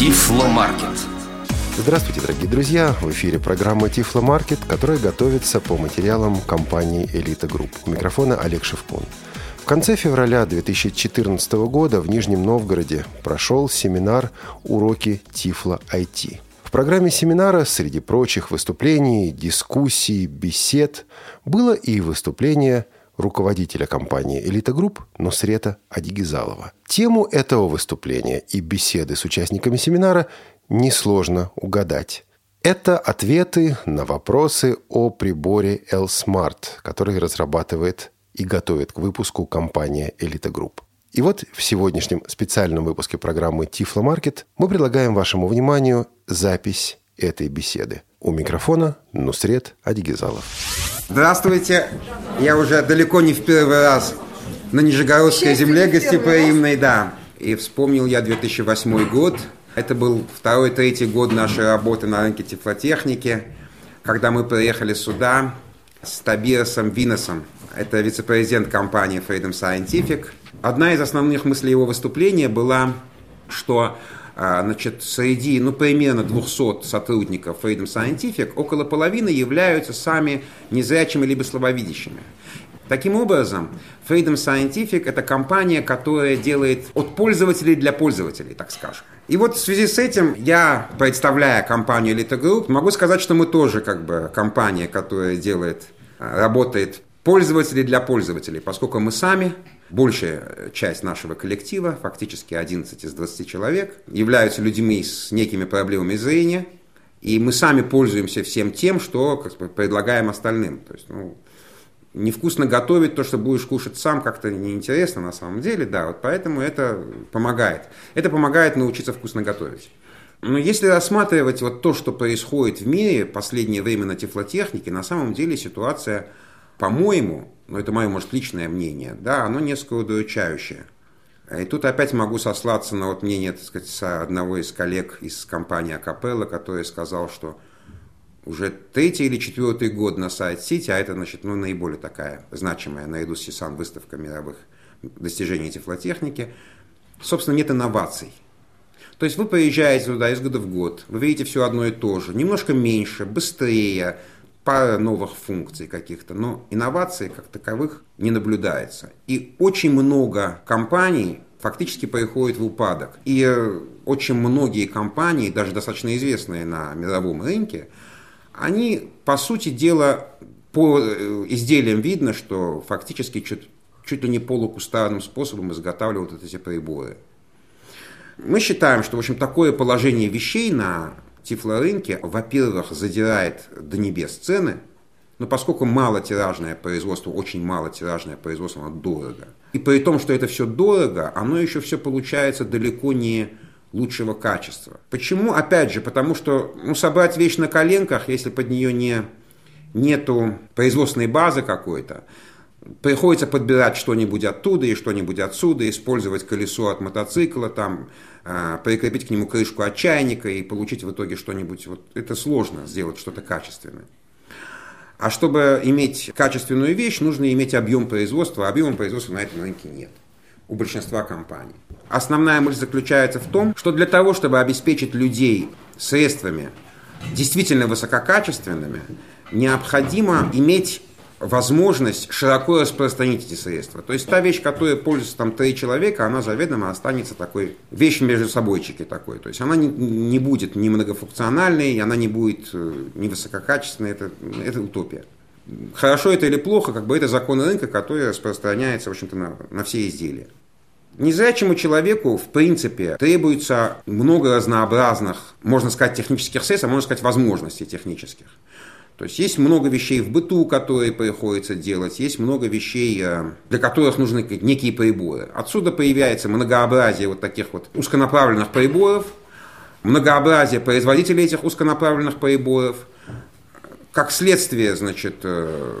Тифло-маркет. Здравствуйте, дорогие друзья! В эфире программа Тифло Маркет, которая готовится по материалам компании Элита Групп. У микрофона Олег Шевкун. В конце февраля 2014 года в Нижнем Новгороде прошел семинар «Уроки Тифло IT». В программе семинара среди прочих выступлений, дискуссий, бесед было и выступление руководителя компании «Элита Групп» Нусрета Адигизалова. Тему этого выступления и беседы с участниками семинара несложно угадать. Это ответы на вопросы о приборе L-Smart, который разрабатывает и готовит к выпуску компания «Элита Групп». И вот в сегодняшнем специальном выпуске программы «Тифло Маркет» мы предлагаем вашему вниманию запись этой беседы. У микрофона Нусрет Адигизалов. Здравствуйте. Я уже далеко не в первый раз на Нижегородской земле гостеприимной, да. И вспомнил я 2008 год. Это был второй-третий год нашей работы на рынке тефлотехники, когда мы приехали сюда с Табиросом Виносом. Это вице-президент компании Freedom Scientific. Одна из основных мыслей его выступления была, что значит, среди, ну, примерно 200 сотрудников Freedom Scientific около половины являются сами незрячими либо слабовидящими. Таким образом, Freedom Scientific – это компания, которая делает от пользователей для пользователей, так скажем. И вот в связи с этим я, представляя компанию Elite Group, могу сказать, что мы тоже как бы компания, которая делает, работает пользователи для пользователей, поскольку мы сами большая часть нашего коллектива, фактически 11 из 20 человек, являются людьми с некими проблемами зрения, и мы сами пользуемся всем тем, что как бы, предлагаем остальным. То есть, ну, невкусно готовить то, что будешь кушать сам, как-то неинтересно на самом деле, да, вот поэтому это помогает. Это помогает научиться вкусно готовить. Но если рассматривать вот то, что происходит в мире последнее время на тефлотехнике, на самом деле ситуация, по-моему, но это мое, может, личное мнение, да, оно несколько удручающее. И тут опять могу сослаться на вот мнение, так сказать, одного из коллег из компании Акапелла, который сказал, что уже третий или четвертый год на сайт Сити, а это, значит, ну, наиболее такая значимая, наряду с Сисан, выставка мировых достижений тефлотехники, собственно, нет инноваций. То есть вы приезжаете туда из года в год, вы видите все одно и то же, немножко меньше, быстрее, пара новых функций каких-то, но инноваций как таковых не наблюдается. И очень много компаний фактически приходит в упадок. И э, очень многие компании, даже достаточно известные на мировом рынке, они, по сути дела, по э, изделиям видно, что фактически чуть, чуть ли не полукустарным способом изготавливают эти приборы. Мы считаем, что, в общем, такое положение вещей на тифлорынке, во-первых, задирает до небес цены, но поскольку малотиражное производство, очень малотиражное производство, оно дорого. И при том, что это все дорого, оно еще все получается далеко не лучшего качества. Почему? Опять же, потому что ну, собрать вещь на коленках, если под нее не, нету производственной базы какой-то, приходится подбирать что-нибудь оттуда и что-нибудь отсюда, использовать колесо от мотоцикла, там, прикрепить к нему крышку от чайника и получить в итоге что-нибудь. Вот это сложно сделать что-то качественное. А чтобы иметь качественную вещь, нужно иметь объем производства. Объема производства на этом рынке нет у большинства компаний. Основная мысль заключается в том, что для того, чтобы обеспечить людей средствами действительно высококачественными, необходимо иметь возможность широко распространить эти средства. То есть та вещь, которой пользуются там три человека, она заведомо останется такой вещь между собойчики такой. То есть она не, не будет ни многофункциональной, она не будет э, ни высококачественной, это, это утопия. Хорошо это или плохо, как бы это закон рынка, который распространяется, в общем-то, на, на все изделия. Незрячему человеку, в принципе, требуется много разнообразных, можно сказать, технических средств, а можно сказать, возможностей технических. То есть есть много вещей в быту, которые приходится делать, есть много вещей, э, для которых нужны некие приборы. Отсюда появляется многообразие вот таких вот узконаправленных приборов, многообразие производителей этих узконаправленных приборов, как следствие, значит, э,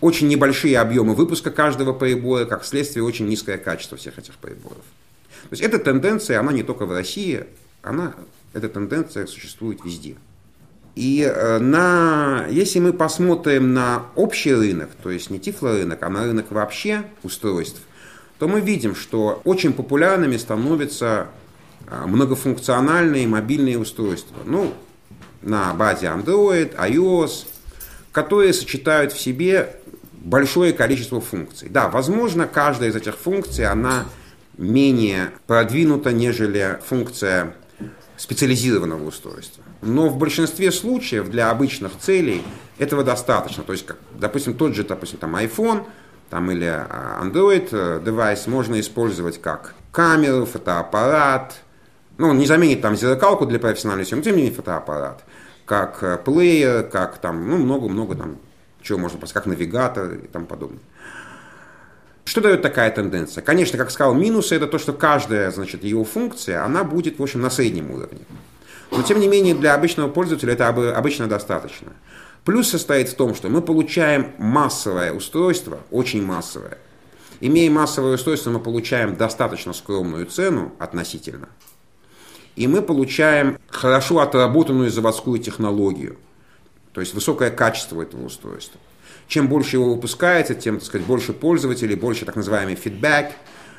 очень небольшие объемы выпуска каждого прибора, как следствие очень низкое качество всех этих приборов. То есть эта тенденция, она не только в России, она, эта тенденция существует везде. И э, на, если мы посмотрим на общий рынок, то есть не тифлорынок, а на рынок вообще устройств, то мы видим, что очень популярными становятся а, многофункциональные мобильные устройства. Ну, на базе Android, iOS, которые сочетают в себе большое количество функций. Да, возможно, каждая из этих функций, она менее продвинута, нежели функция специализированного устройства. Но в большинстве случаев для обычных целей этого достаточно. То есть, как, допустим, тот же, допустим, там iPhone там, или а, Android э, девайс можно использовать как камеру, фотоаппарат. Ну, он не заменит там зеркалку для профессиональной съемки, тем не менее фотоаппарат. Как э, плеер, как там, ну, много-много там, чего можно как навигатор и тому подобное. Что дает такая тенденция? Конечно, как сказал, минусы это то, что каждая, значит, его функция, она будет, в общем, на среднем уровне. Но, тем не менее, для обычного пользователя это обычно достаточно. Плюс состоит в том, что мы получаем массовое устройство, очень массовое. Имея массовое устройство, мы получаем достаточно скромную цену относительно. И мы получаем хорошо отработанную заводскую технологию. То есть высокое качество этого устройства. Чем больше его выпускается, тем, так сказать, больше пользователей, больше так называемый фидбэк,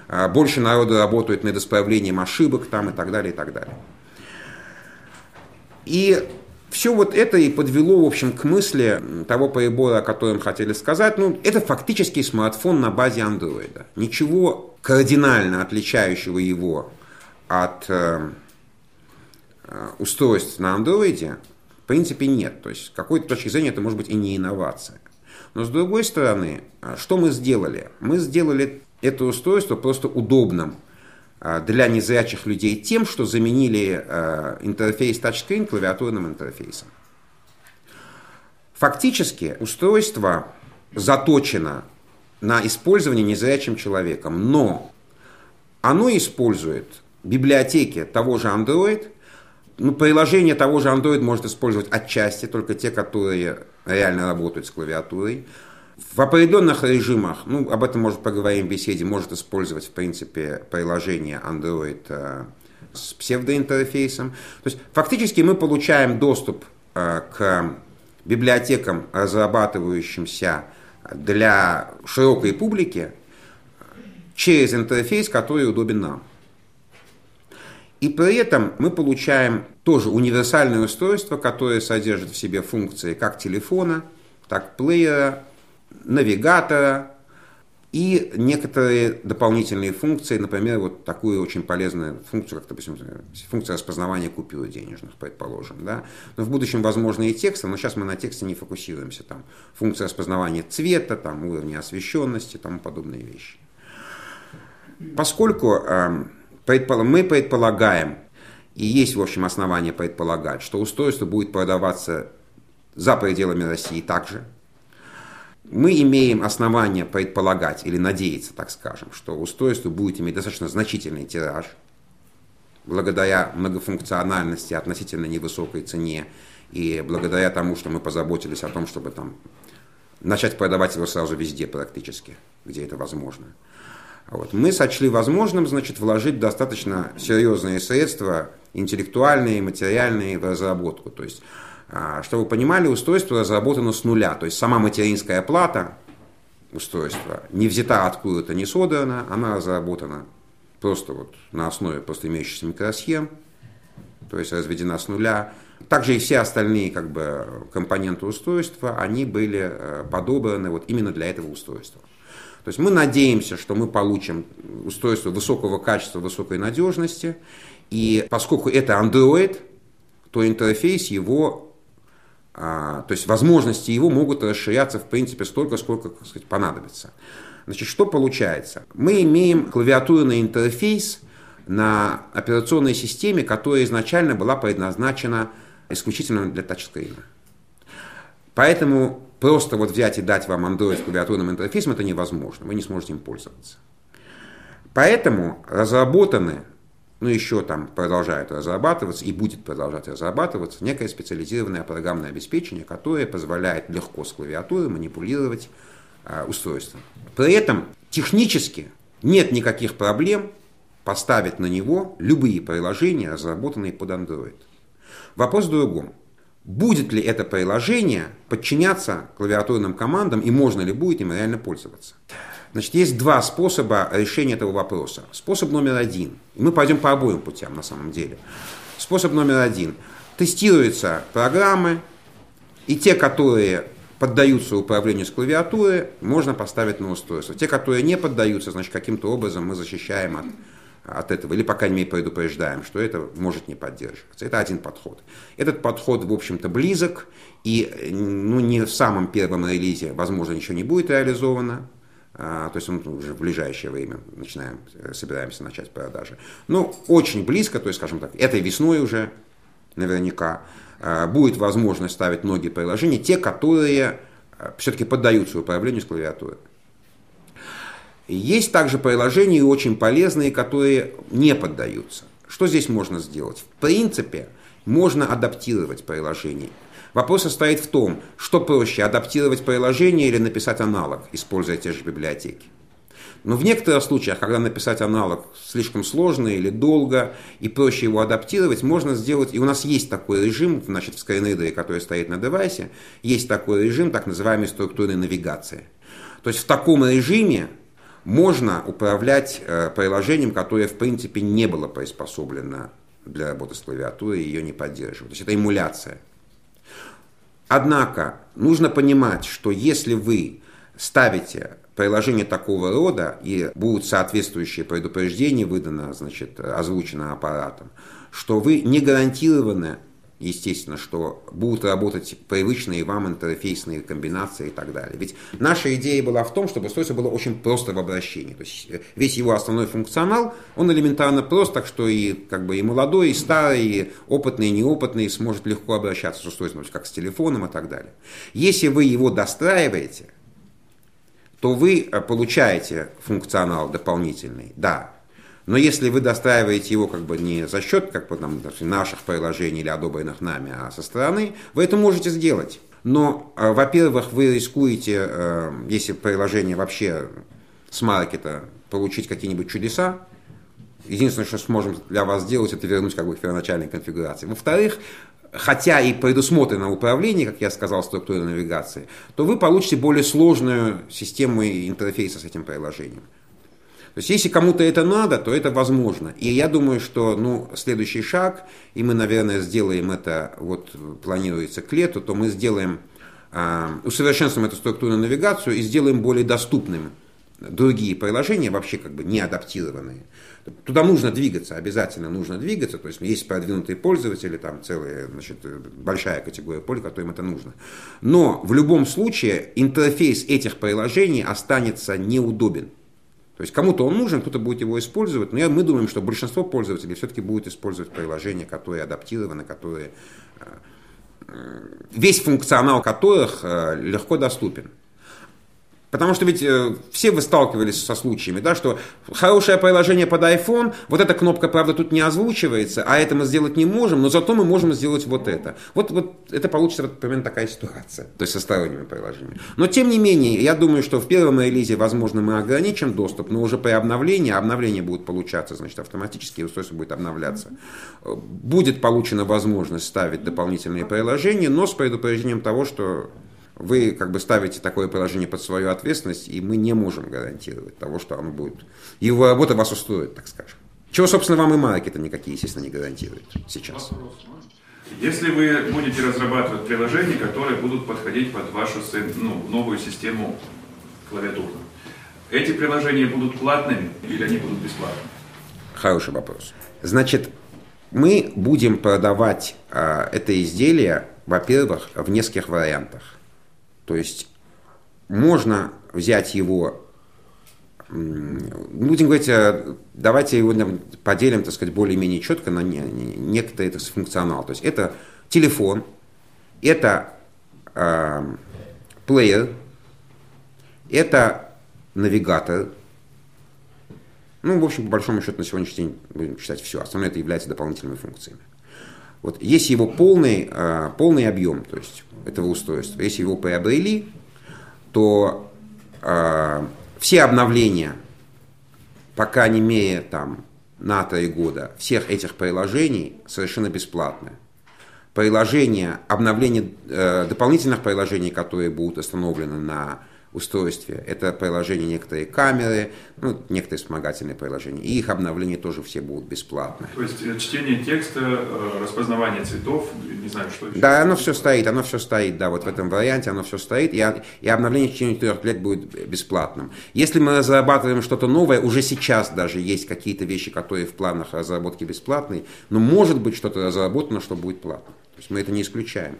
а, больше народу работает над исправлением ошибок там и так далее, и так далее. И все вот это и подвело, в общем, к мысли того прибора, о котором хотели сказать. Ну, это фактически смартфон на базе андроида. Ничего кардинально отличающего его от э, э устройств на андроиде в принципе нет. То есть с какой-то точки зрения это может быть и не инновация. Но с другой стороны, а, что мы сделали? Мы сделали это устройство просто удобным а, для незрячих людей тем, что заменили а, интерфейс тачскрин клавиатурным интерфейсом. Фактически устройство заточено на использование незрячим человеком, но оно использует библиотеки того же Android, ну, приложение того же Android может использовать отчасти, только те, которые реально работают с клавиатурой. В определенных режимах, ну, об этом, может, поговорим в беседе, может использовать, в принципе, приложение Android э, с псевдоинтерфейсом. То есть, фактически мы получаем доступ э, к библиотекам, разрабатывающимся для широкой публики, через интерфейс, который удобен нам. И при этом мы получаем тоже универсальное устройство, которое содержит в себе функции как телефона, так плеера, навигатора и некоторые дополнительные функции, например, вот такую очень полезную функцию, как, допустим, функция распознавания купюр денежных, предположим. Да? Но в будущем, возможно, и текста, но сейчас мы на тексте не фокусируемся. Там, функция распознавания цвета, там, уровня освещенности и тому подобные вещи. Поскольку э, мы предполагаем, и есть, в общем, основания предполагать, что устройство будет продаваться за пределами России также. Мы имеем основания предполагать или надеяться, так скажем, что устройство будет иметь достаточно значительный тираж, благодаря многофункциональности, относительно невысокой цене, и благодаря тому, что мы позаботились о том, чтобы там начать продавать его сразу везде практически, где это возможно. Вот. Мы сочли возможным, значит, вложить достаточно серьезные средства, интеллектуальные, материальные в разработку. То есть, а, чтобы вы понимали, устройство разработано с нуля. То есть, сама материнская плата устройства не взята откуда-то, не содрана, она разработана просто вот на основе просто имеющихся микросхем, то есть разведена с нуля. Также и все остальные как бы, компоненты устройства, они были э, подобраны вот именно для этого устройства. То есть мы надеемся, что мы получим устройство высокого качества, высокой надежности. И поскольку это Android, то интерфейс его, а, то есть возможности его могут расширяться в принципе столько, сколько так сказать, понадобится. Значит, что получается? Мы имеем клавиатурный интерфейс на операционной системе, которая изначально была предназначена исключительно для тачскрина. Поэтому просто вот взять и дать вам Android с клавиатурным интерфейсом это невозможно, вы не сможете им пользоваться. Поэтому разработаны, ну еще там продолжают разрабатываться и будет продолжать разрабатываться некое специализированное программное обеспечение, которое позволяет легко с клавиатурой манипулировать э, устройством. При этом технически нет никаких проблем поставить на него любые приложения, разработанные под Android. Вопрос в другом будет ли это приложение подчиняться клавиатурным командам и можно ли будет им реально пользоваться. Значит, есть два способа решения этого вопроса. Способ номер один. И мы пойдем по обоим путям на самом деле. Способ номер один. Тестируются программы, и те, которые поддаются управлению с клавиатуры, можно поставить на устройство. Те, которые не поддаются, значит, каким-то образом мы защищаем от, от этого, или, по крайней мере, предупреждаем, что это может не поддерживаться. Это один подход. Этот подход, в общем-то, близок, и ну, не в самом первом релизе, возможно, ничего не будет реализовано, а, то есть он уже в ближайшее время начинаем, э, собираемся начать продажи. Но очень близко, то есть, скажем так, этой весной уже наверняка а, будет возможность ставить многие приложения, те, которые а, все-таки поддаются управлению с клавиатуры. Есть также приложения очень полезные, которые не поддаются. Что здесь можно сделать? В принципе, можно адаптировать приложение. Вопрос состоит в том, что проще, адаптировать приложение или написать аналог, используя те же библиотеки. Но в некоторых случаях, когда написать аналог слишком сложно или долго, и проще его адаптировать, можно сделать, и у нас есть такой режим, значит, в скринридере, который стоит на девайсе, есть такой режим, так называемой структурной навигации. То есть в таком режиме можно управлять э, приложением, которое, в принципе, не было приспособлено для работы с клавиатурой, ее не поддерживает. То есть это эмуляция. Однако нужно понимать, что если вы ставите приложение такого рода и будут соответствующие предупреждения выдано, значит, озвучено аппаратом, что вы не гарантированы, естественно, что будут работать привычные вам интерфейсные комбинации и так далее. Ведь наша идея была в том, чтобы устройство было очень просто в обращении. То есть весь его основной функционал, он элементарно прост, так что и, как бы, и молодой, и старый, и опытный, и неопытный сможет легко обращаться с устройством, как с телефоном и так далее. Если вы его достраиваете, то вы э, получаете функционал дополнительный, да. Но если вы достраиваете его как бы не за счет как бы, там, наших приложений или одобренных нами, а со стороны, вы это можете сделать. Но, э, во-первых, вы рискуете, э, если приложение вообще с маркета, получить какие-нибудь чудеса, Единственное, что сможем для вас сделать, это вернуть как бы к первоначальной конфигурации. Во-вторых, хотя и предусмотрено управление, как я сказал, структурой навигации, то вы получите более сложную систему интерфейса с этим приложением. То есть, если кому-то это надо, то это возможно. И я думаю, что ну, следующий шаг, и мы, наверное, сделаем это, вот планируется к лету, то мы сделаем, э, усовершенствуем эту структурную навигацию и сделаем более доступным другие приложения, вообще как бы не адаптированные. Туда нужно двигаться, обязательно нужно двигаться. То есть есть продвинутые пользователи, там целая значит, большая категория поль, которым это нужно. Но в любом случае интерфейс этих приложений останется неудобен. То есть кому-то он нужен, кто-то будет его использовать, но я, мы думаем, что большинство пользователей все-таки будет использовать приложения, которые адаптированы, которые э, весь функционал которых э, легко доступен. Потому что ведь э, все вы сталкивались со случаями, да, что хорошее приложение под iPhone, вот эта кнопка, правда, тут не озвучивается, а это мы сделать не можем, но зато мы можем сделать вот это. Вот, вот это получится вот примерно такая ситуация, то есть со сторонними приложениями. Но тем не менее, я думаю, что в первом релизе, возможно, мы ограничим доступ, но уже при обновлении, обновление будет получаться, значит, автоматически устройство будет обновляться. Будет получена возможность ставить дополнительные приложения, но с предупреждением того, что вы как бы ставите такое приложение под свою ответственность, и мы не можем гарантировать того, что оно будет. Его работа вас устроит, так скажем. Чего, собственно, вам и маркеты никакие, естественно, не гарантируют сейчас. Если вы будете разрабатывать приложения, которые будут подходить под вашу ну, новую систему клавиатурную, эти приложения будут платными или они будут бесплатными? Хороший вопрос. Значит, мы будем продавать э, это изделие, во-первых, в нескольких вариантах. То есть можно взять его, будем говорить, э, давайте его поделим, так сказать, более-менее четко на некоторый это функционал. То есть это телефон, это э, плеер, это навигатор. Ну, в общем, по большому счету, на сегодняшний день будем считать все. Остальное это является дополнительными функциями. Вот если его полный, э, полный объем, то есть этого устройства, если его приобрели, то э, все обновления, пока не мере там на три года, всех этих приложений совершенно бесплатны. Приложения, обновление э, дополнительных приложений, которые будут установлены на устройстве. Это приложение некоторые камеры, ну, некоторые вспомогательные приложения. И их обновления тоже все будут бесплатны. То есть э, чтение текста, э, распознавание цветов, не знаю, что еще. Да, оно все стоит, оно все стоит, да, вот в этом варианте оно все стоит, и, и обновление в течение трех лет будет бесплатным. Если мы разрабатываем что-то новое, уже сейчас даже есть какие-то вещи, которые в планах разработки бесплатные, но может быть что-то разработано, что будет платно. То есть мы это не исключаем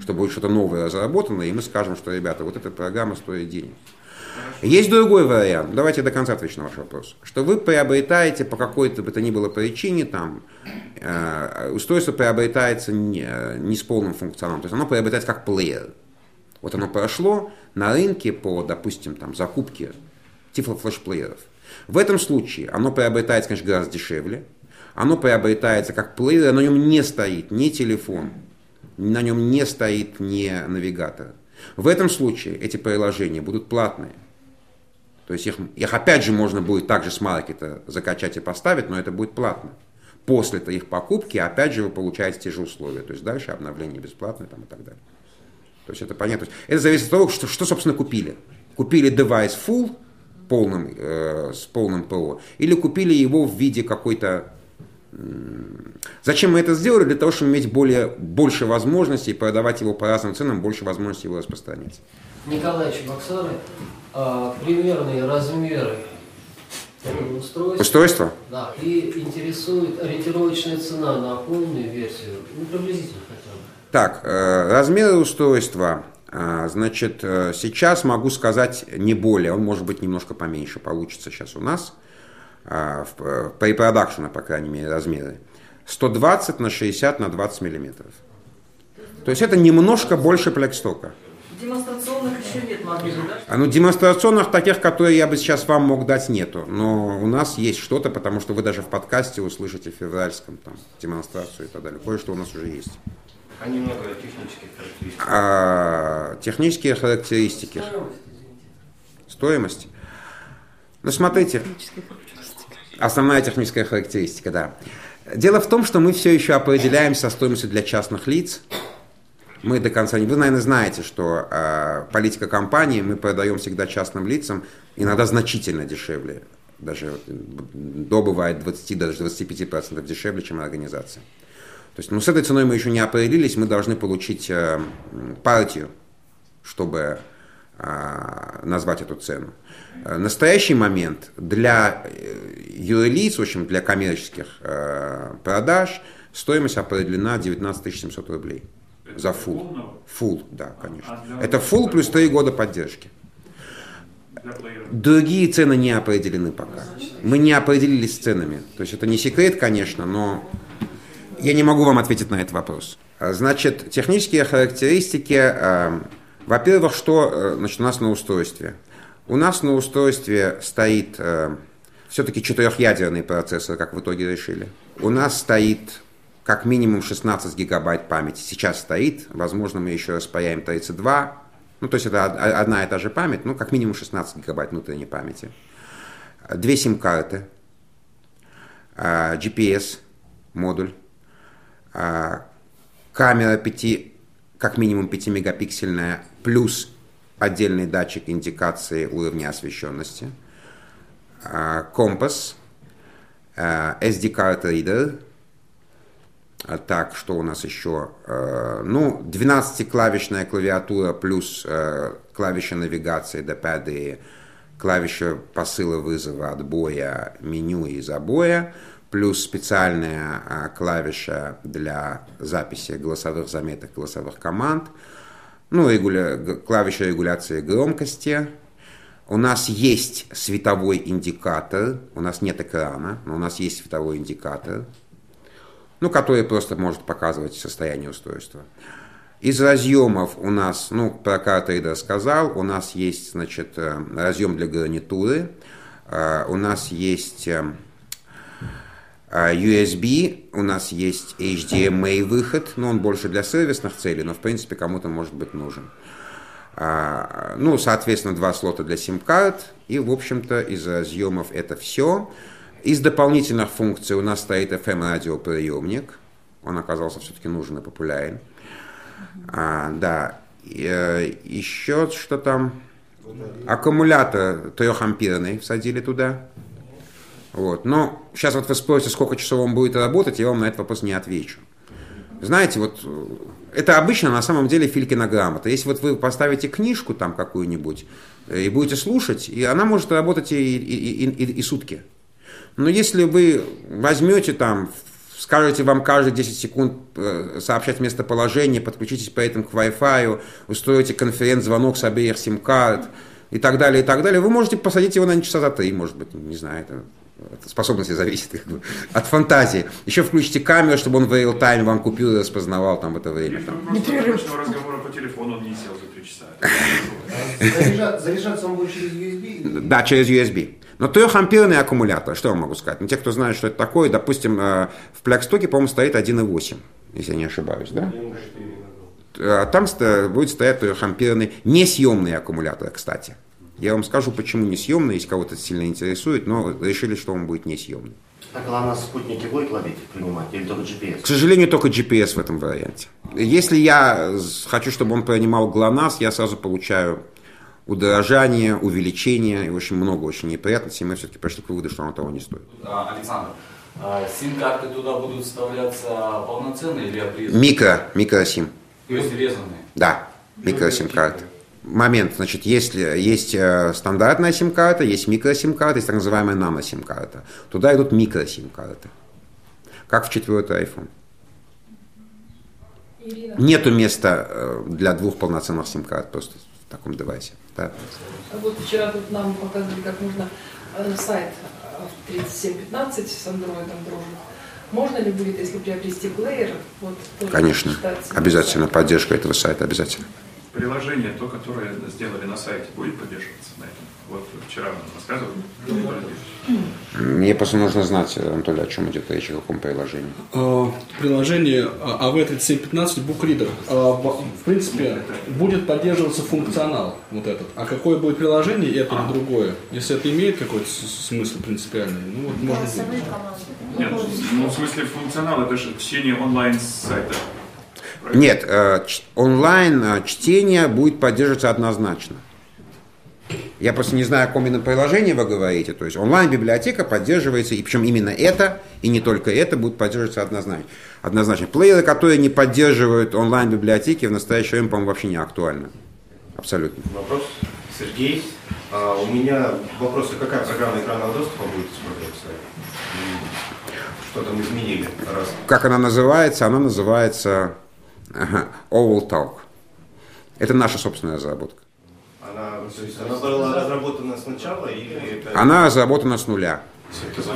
что будет что-то новое разработано, и мы скажем, что, ребята, вот эта программа стоит денег. Есть другой вариант, давайте до конца отвечу на ваш вопрос, что вы приобретаете по какой-то бы то ни было причине, там, э, устройство приобретается не, не с полным функционалом, то есть оно приобретается как плеер. Вот оно прошло на рынке по, допустим, там, закупке тифлофлешплееров. В этом случае оно приобретается, конечно, гораздо дешевле, оно приобретается как плеер, на нем не стоит ни телефон, на нем не стоит ни навигатор. В этом случае эти приложения будут платные. То есть их, их опять же можно будет также с маркета закачать и поставить, но это будет платно. После их покупки, опять же, вы получаете те же условия. То есть дальше обновление бесплатное там, и так далее. То есть это понятно. Это зависит от того, что, что собственно, купили. Купили девайс full, полным, э, с полным ПО, или купили его в виде какой-то Зачем мы это сделали? Для того, чтобы иметь более, больше возможностей продавать его по разным ценам, больше возможностей его распространять. Николай Чебоксары, а, примерные размеры устройства. Устройство? Да, и интересует ориентировочная цена на полную версию, ну, приблизительно хотя бы. Так, э, размеры устройства, э, значит, э, сейчас могу сказать не более, он может быть немножко поменьше получится сейчас у нас – а, препродакшена, по крайней мере, размеры, 120 на 60 на 20 миллиметров. То есть это немножко больше плекстока. Демонстрационных еще нет моделей, да? А, ну, демонстрационных таких, которые я бы сейчас вам мог дать, нету. Но у нас есть что-то, потому что вы даже в подкасте услышите в февральском там, демонстрацию и так далее. Кое-что у нас уже есть. А немного технических характеристик. А, технические характеристики. Стоимость. Ну, смотрите. Основная техническая характеристика, да. Дело в том, что мы все еще определяемся со стоимостью для частных лиц. Мы до конца не... Вы, наверное, знаете, что э, политика компании, мы продаем всегда частным лицам, иногда значительно дешевле. Даже до бывает 20, даже 25% дешевле, чем организация. То есть, ну, с этой ценой мы еще не определились, мы должны получить э, партию, чтобы назвать эту цену. Э, настоящий момент для э, юрлиц, в общем, для коммерческих э, продаж стоимость определена 19 700 рублей за фул. Фул, да, конечно. Это фул плюс 3 года поддержки. Другие цены не определены пока. Мы не определились с ценами. То есть это не секрет, конечно, но я не могу вам ответить на этот вопрос. Значит, технические характеристики. Во-первых, что значит, у нас на устройстве? У нас на устройстве стоит э, все-таки четырехъядерный процессор, как в итоге решили. У нас стоит как минимум 16 гигабайт памяти. Сейчас стоит, возможно, мы еще распаяем 32. Ну, то есть это одна и та же память, ну, как минимум 16 гигабайт внутренней памяти. Две сим-карты, э, GPS модуль, э, камера 5, как минимум 5 мегапиксельная, плюс отдельный датчик индикации уровня освещенности, а, компас, а, SD-card reader, а, так, что у нас еще? Ну, 12-клавишная клавиатура плюс клавиша навигации D5D, клавиша посыла вызова, отбоя, меню и забоя, плюс специальная клавиша для записи голосовых заметок, голосовых команд – ну, регуля... клавиша регуляции громкости. У нас есть световой индикатор, у нас нет экрана, но у нас есть световой индикатор, ну, который просто может показывать состояние устройства. Из разъемов у нас, ну, про карты я рассказал, у нас есть, значит, э, разъем для гарнитуры, э, у нас есть э, USB, у нас есть HDMI выход, но он больше для сервисных целей, но в принципе кому-то может быть нужен. А, ну, соответственно, два слота для сим-карт, и, в общем-то, из разъемов это все. Из дополнительных функций у нас стоит FM-радиоприемник, он оказался все-таки нужен и популярен. А, да, и, э, еще что там, Аккумулятор трехамперный всадили туда. Вот. Но сейчас вот вы спросите, сколько часов он будет работать, я вам на этот вопрос не отвечу. Знаете, вот э, это обычно на самом деле Филькина грамота. Если вот вы поставите книжку там какую-нибудь э, и будете слушать, и она может работать и, и, и, и, и сутки. Но если вы возьмете там, скажете вам каждые 10 секунд э, сообщать местоположение, подключитесь при этом к Wi-Fi, устроите конференц-звонок с обеих сим-карт и так далее, и так далее, вы можете посадить его на часа за три, может быть, не знаю, это способности зависит как бы, от фантазии. Еще включите камеру, чтобы он в real time вам купил и распознавал там в это время. Там. разговора по телефону он не сел за три часа. Заряжа- Заряжаться он будет через USB? Да, через USB. Но трехамперный аккумулятор, что я могу сказать? Ну, те, кто знает, что это такое, допустим, э, в Плякстоке, по-моему, стоит 1,8, если я не ошибаюсь, да? А Там будет стоять трехамперный несъемный аккумулятор, кстати. Я вам скажу, почему несъемный, если кого-то сильно интересует, но решили, что он будет несъемный. Так ГЛОНАСС спутники будет ловить, принимать, или только К GPS? сожалению, только GPS в этом варианте. Если я хочу, чтобы он принимал ГЛОНАСС, я сразу получаю удорожание, увеличение и очень много очень неприятностей. Мы все-таки пришли к выводу, что оно того не стоит. А, Александр, а сим-карты туда будут вставляться полноценные или обрезанные? Микро, микросим. То есть резанные? Да, микросим-карта. Момент, значит, есть, есть э, стандартная сим-карта, есть микросим-карта, есть так называемая нано-сим-карта. Туда идут микросим-карты. Как в четвертый iPhone. Нету места э, для двух полноценных сим-карт просто в таком девайсе. Да. А Вот вчера тут нам показывали, как можно э, сайт э, 3715 с андроидом дружит. Можно ли будет, если приобрести плеер, вот Конечно, обязательно сайт? поддержка этого сайта, обязательно. Приложение, то, которое сделали на сайте, будет поддерживаться на этом? Вот вчера нам рассказывали. Мне просто нужно знать, Анатолий, о чем идет речь, о каком приложении. Э, приложение а, AV3715 BookReader. Э, В принципе, будет поддерживаться функционал вот этот. А какое будет приложение, это или другое? Если это имеет какой-то смысл принципиальный, ну вот можно. Нет, ну в смысле функционал, это же чтение онлайн сайта. Нет, э, онлайн э, чтение будет поддерживаться однозначно. Я просто не знаю, о каком именно приложении вы говорите. То есть онлайн-библиотека поддерживается, и причем именно это, и не только это, будет поддерживаться однозначно. однозначно. Плееры, которые не поддерживают онлайн-библиотеки, в настоящее время, по-моему, вообще не актуальны. Абсолютно. Вопрос, Сергей. А, у меня вопрос, а какая программа экранного доступа будет использоваться? Что там изменили? Раз. Как она называется? Она называется ага, Oval Talk. Это наша собственная разработка. Она, то есть она была разработана сначала или это... Она разработана с нуля. Интересно.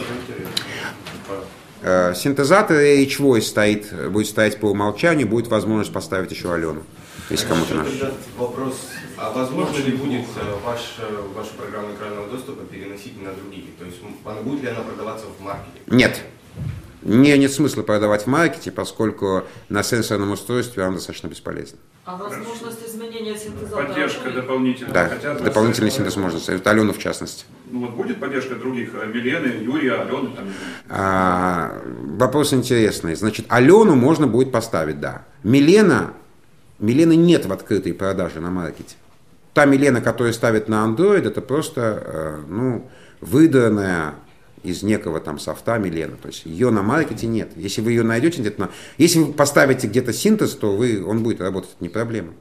Э, Синтезатор H-Voice стоит, будет стоять по умолчанию, будет возможность поставить еще Алену, если кому-то Еще надо. вопрос, а возможно ли будет э, ваш, э, вашу программу экранного доступа переносить на другие? То есть она- будет ли она продаваться в маркете? Нет. Не, нет смысла продавать в маркете, поскольку на сенсорном устройстве она достаточно бесполезна. А возможность изменения синтезатора? Поддержка дополнительная. Да, Хотя бы дополнительный синтез можно ставить. Алену в частности. Ну вот будет поддержка других, э, Милены, Юрия, Алены, там, А, вопрос интересный. Значит, Алену можно будет поставить, да. Милена, Милены нет в открытой продаже на маркете. Та Милена, которая ставит на Android, это просто, э, ну, выдранная из некого там софта Милена. То есть ее на маркете нет. Если вы ее найдете где-то на... Если вы поставите где-то синтез, то вы, он будет работать, не проблема.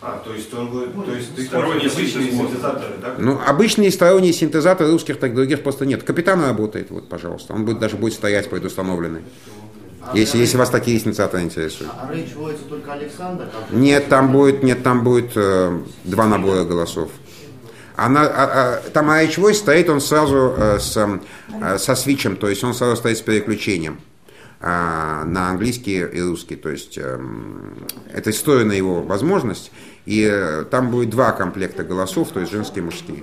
А, то есть он будет, то есть ты Сторонний обычные синтезаторы, да? Ну, обычные сторонние синтезаторы русских, так других просто нет. Капитан работает, вот, пожалуйста. Он будет даже будет стоять предустановленный. Если, если вас такие синтезаторы интересуют. А речь только Александр? Нет, там будет, нет, там будет э, два набора голосов. Она, а- а, там AH стоит, он сразу э, с, э, со свитчем, то есть он сразу стоит с переключением а, на английский и русский. То есть эм, это встроена его возможность. И э, там будет два комплекта голосов, то есть женские и мужские.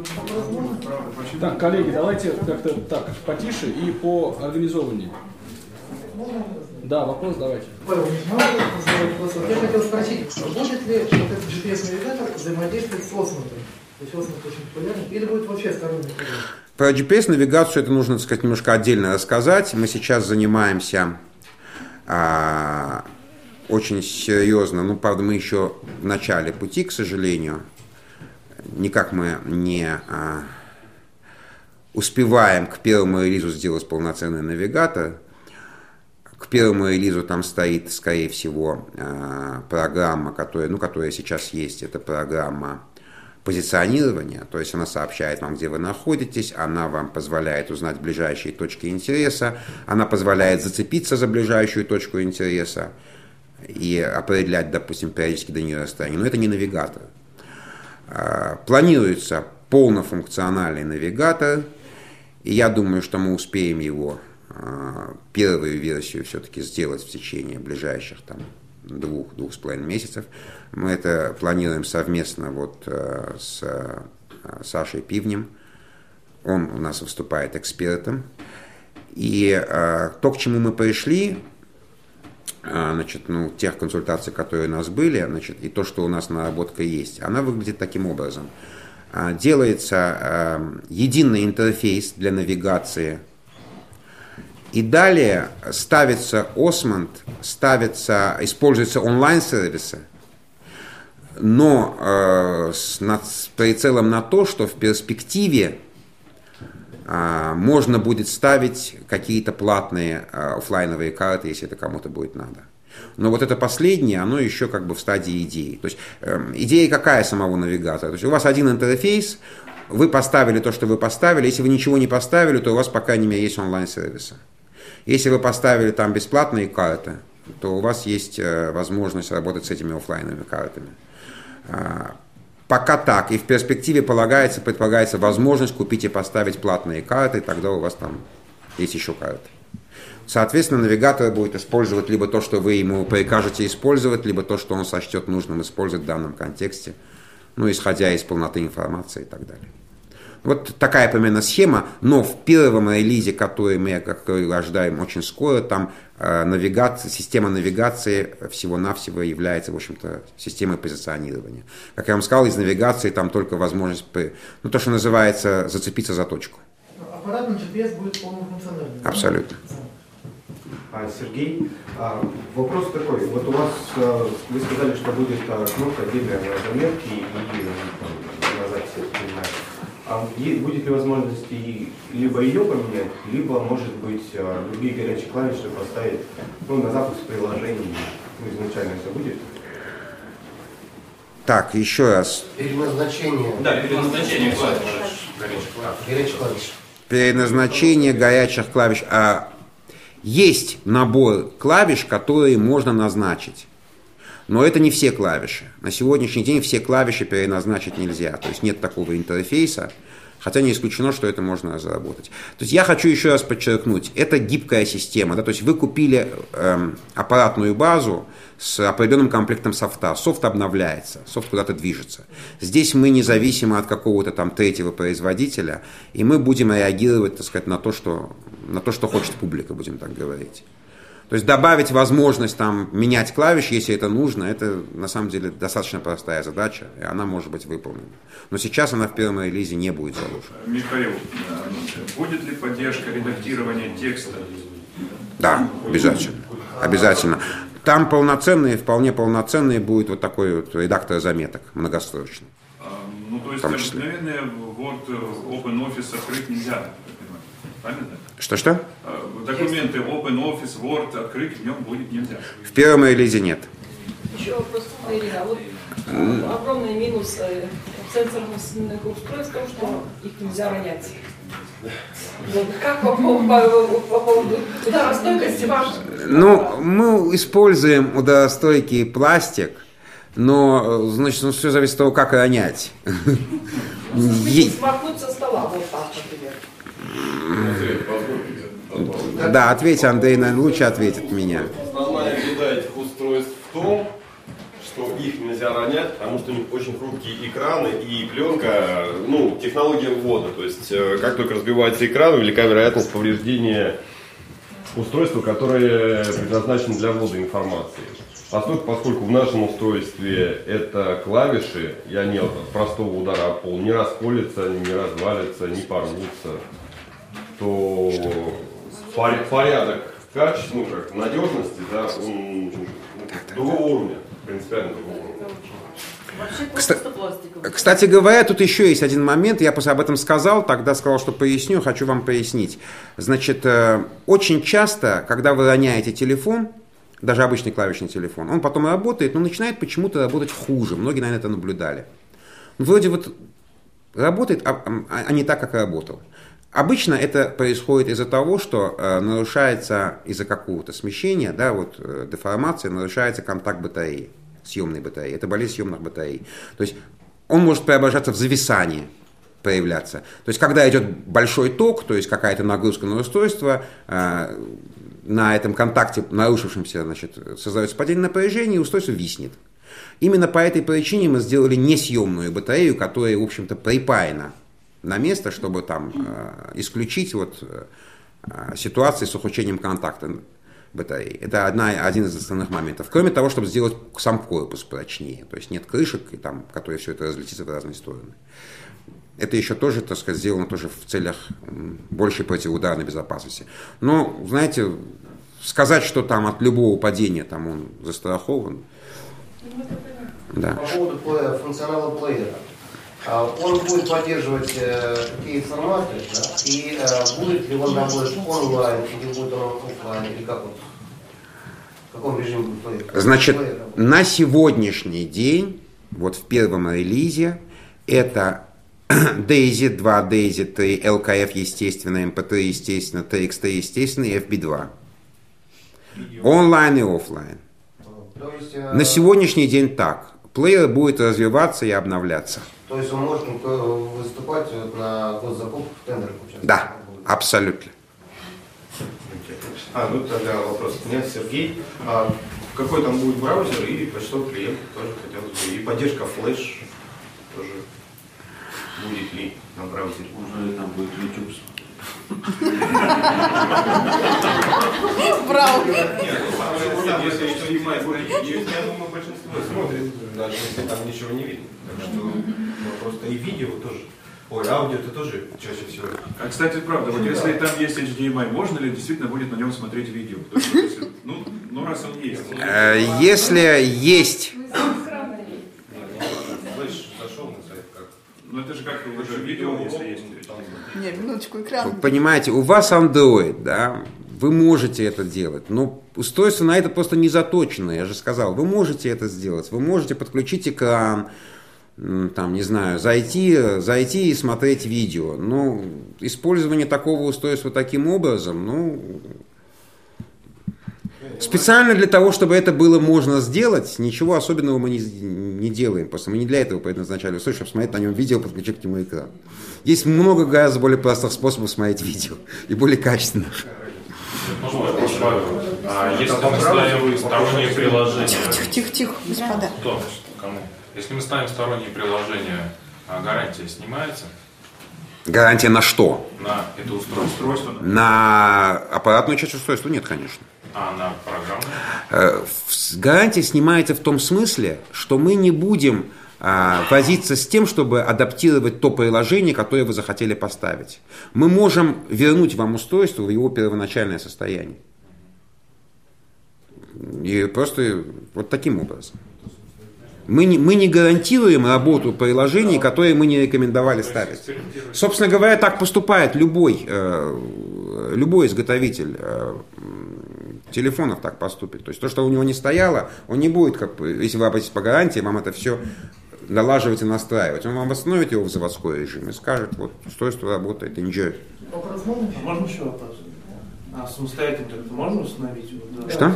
Так, коллеги, давайте как-то так, потише и по организованнее. Да, вопрос давайте. Павел, вопрос? Я хотел спросить, будет ли вот этот GPS-навигатор взаимодействовать с Осмотом? Или будет вообще сторонний? Про GPS-навигацию это нужно, так сказать, немножко отдельно рассказать. Мы сейчас занимаемся а, очень серьезно, ну, правда, мы еще в начале пути, к сожалению, никак мы не а, успеваем к первому релизу сделать полноценный навигатор. К первому релизу там стоит, скорее всего, а, программа, которая, ну, которая сейчас есть. Это программа позиционирования, то есть она сообщает вам, где вы находитесь, она вам позволяет узнать ближайшие точки интереса, она позволяет зацепиться за ближайшую точку интереса и определять, допустим, периодически до нее расстояние. Но это не навигатор. А, планируется полнофункциональный навигатор, и я думаю, что мы успеем его а, первую версию все-таки сделать в течение ближайших там, двух, двух с половиной месяцев. Мы это планируем совместно вот э, с э, Сашей Пивнем. Он у нас выступает экспертом. И э, то, к чему мы пришли, значит, ну, тех консультаций, которые у нас были, значит, и то, что у нас наработка есть, она выглядит таким образом. Делается единый интерфейс для навигации – и далее ставится Осмонд, ставится, используются онлайн-сервисы, но э, с, над, с прицелом на то, что в перспективе э, можно будет ставить какие-то платные э, офлайновые карты, если это кому-то будет надо. Но вот это последнее, оно еще как бы в стадии идеи. То есть э, идея какая самого навигатора? То есть у вас один интерфейс, вы поставили то, что вы поставили. Если вы ничего не поставили, то у вас, по крайней мере, есть онлайн-сервисы. Если вы поставили там бесплатные карты, то у вас есть э, возможность работать с этими офлайновыми картами. А, пока так. И в перспективе полагается, предполагается возможность купить и поставить платные карты, тогда у вас там есть еще карты. Соответственно, навигатор будет использовать либо то, что вы ему прикажете использовать, либо то, что он сочтет нужным использовать в данном контексте, ну, исходя из полноты информации и так далее. Вот такая примерно схема, но в первом релизе, который мы, как ожидаем очень скоро, там э, навигация, система навигации всего-навсего является, в общем-то, системой позиционирования. Как я вам сказал, из навигации там только возможность, ну, то, что называется, зацепиться за точку. Аппаратный GPS будет полнофункциональным. Абсолютно. А, Сергей, а, вопрос такой. Вот у вас, а, вы сказали, что будет а, кнопка отдельная на заметки и на записи, а будет ли возможность либо ее поменять, либо, может быть, а, другие горячие клавиши поставить ну, на запуск приложений? Ну, изначально все будет? Так, еще раз. Переназначение. Да, переназначение клавиш. Горячих клавиш. Переназначение горячих клавиш. А, есть набор клавиш, которые можно назначить. Но это не все клавиши. На сегодняшний день все клавиши переназначить нельзя. То есть нет такого интерфейса, хотя не исключено, что это можно заработать. То есть я хочу еще раз подчеркнуть, это гибкая система. Да? То есть вы купили эм, аппаратную базу с определенным комплектом софта. Софт обновляется, софт куда-то движется. Здесь мы независимы от какого-то там третьего производителя, и мы будем реагировать, так сказать, на то, что, на то, что хочет публика, будем так говорить. То есть добавить возможность там менять клавиши, если это нужно, это на самом деле достаточно простая задача, и она может быть выполнена. Но сейчас она в первом релизе не будет заложена. Михаил, будет ли поддержка редактирования текста? Да, обязательно. Обязательно. Там полноценные, вполне полноценный будет вот такой вот редактор заметок, многострочный. А, ну, то есть обыкновенный Word OpenOffice открыть нельзя? Что-что? А, документы OpenOffice, Word открыть в нем будет нельзя. В первом релизе нет. Еще вопрос, Ирина. Вот огромный минус э, сенсорных устройств в том, что их нельзя ронять. Вот как по, по, по поводу ударостойкости Ну, мы используем ударостойкий пластик, но, значит, ну, все зависит от того, как ронять. Смахнуть со стола, вот так, например. Да, ответь, Андрей, наверное, лучше ответит меня. Основная беда этих устройств в том, что их нельзя ронять, потому что у них очень хрупкие экраны и пленка, ну, технология ввода. То есть, э, как только разбивается экран, велика вероятность повреждения устройства, которое предназначено для ввода информации. Поскольку, поскольку в нашем устройстве это клавиши, и они от простого удара о пол не расколятся, не развалятся, не порвутся, то порядок качества, ну как, надежности, да, он другого уровня, принципиально другого уровня. Кстати говоря, тут еще есть один момент, я просто об этом сказал, тогда сказал, что поясню, хочу вам пояснить. Значит, э, очень часто, когда вы роняете телефон, даже обычный клавишный телефон, он потом работает, но начинает почему-то работать хуже. Многие, наверное, это наблюдали. Вроде вот работает, а, а, а не так, как работал. Обычно это происходит из-за того, что э, нарушается из-за какого-то смещения, да, вот э, деформация, нарушается контакт батареи, съемной батареи. Это болезнь съемных батарей. То есть он может преображаться в зависание, проявляться. То есть когда идет большой ток, то есть какая-то нагрузка на устройство, э, на этом контакте, нарушившемся, значит, создается падение напряжения, и устройство виснет. Именно по этой причине мы сделали несъемную батарею, которая, в общем-то, припаяна на место, чтобы там э, исключить вот э, ситуации с ухудшением контакта батареи. Это одна, один из основных моментов. Кроме того, чтобы сделать сам корпус прочнее. То есть нет крышек, и там, которые все это разлетится в разные стороны. Это еще тоже, так сказать, сделано тоже в целях большей противоударной безопасности. Но, знаете, сказать, что там от любого падения там он застрахован. Да. По поводу функционала плеера. А, он будет поддерживать э, какие форматы, да? и э, будет ли он работать онлайн, или будет он офлайн, или как вот? В каком режиме будет плеер? Значит, на сегодняшний день, вот в первом релизе, это Daisy 2, Daisy 3, LKF естественно, MP3 естественно, TXT естественно и FB2. Онлайн и офлайн. Есть, э... На сегодняшний день так. Плеер будет развиваться и обновляться. То есть он может выступать на госзакупках, в тендерах участвовать? Да, абсолютно. А, ну тогда вопрос. Меня Сергей. А какой там будет браузер и почтовый клиент тоже хотел бы. И поддержка флеш тоже будет ли на браузере? Ли там будет YouTube Браво! Нет, ну, если еще снимать я думаю, большинство смотрит, даже если там ничего не видно. Так что просто и видео тоже. Ой, аудио это тоже чаще всего. А, кстати, правда, вот если там есть HDMI, можно ли действительно будет на нем смотреть видео? Ну, ну, раз он есть. Э, если есть Ну это же как уже видео, если есть. Не, минуточку, экран. Вы понимаете, у вас Android, да, вы можете это делать, но устройство на это просто не заточено, я же сказал. Вы можете это сделать, вы можете подключить экран, там, не знаю, зайти, зайти и смотреть видео. Но использование такого устройства таким образом, ну, Специально для того, чтобы это было можно сделать, ничего особенного мы не, не делаем. Просто мы не для этого предназначали устройство, чтобы смотреть на нем видео, подключить к нему экран. Есть много гораздо более простых способов смотреть видео и более качественных. А если мы ставим сторонние приложения... Тихо, тихо, тихо, господа. Кто? Кому? Если мы ставим сторонние приложения, а гарантия снимается? Гарантия на что? На это устройство. На аппаратную часть устройства нет, конечно. А на программу? Э, гарантия снимается в том смысле, что мы не будем а, возиться с тем, чтобы адаптировать то приложение, которое вы захотели поставить. Мы можем вернуть вам устройство в его первоначальное состояние. И просто вот таким образом. Мы не, мы не гарантируем работу приложений, которые мы не рекомендовали ставить. Собственно говоря, так поступает любой, э, любой изготовитель э, телефонов так поступит. То есть то, что у него не стояло, он не будет, как, если вы обратитесь по гарантии, вам это все налаживать и настраивать. Он вам восстановит его в заводской режим и скажет, вот устройство работает, enjoy. Вопрос можно? А можно еще вопрос? А самостоятельно это можно установить? Да. Что?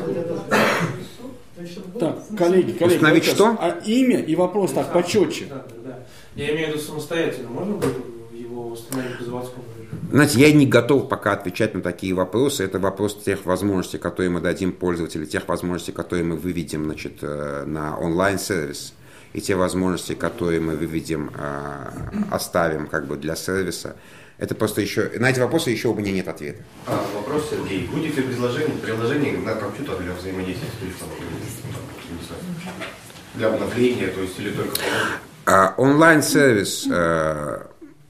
Так, коллеги, коллеги. Установить что? А имя и вопрос так почетче. Да, да, да. Я имею в виду самостоятельно. Можно будет его установить по заводскому знаете, я не готов пока отвечать на такие вопросы. Это вопрос тех возможностей, которые мы дадим пользователю, тех возможностей, которые мы выведем значит, э, на онлайн-сервис, и те возможности, которые мы выведем, э, оставим как бы для сервиса. Это просто еще... На эти вопросы еще у меня нет ответа. А, вопрос, Сергей. Будет ли приложение, приложение на компьютер для взаимодействия с телефоном? Для обновления, то есть, или только... А, онлайн-сервис э,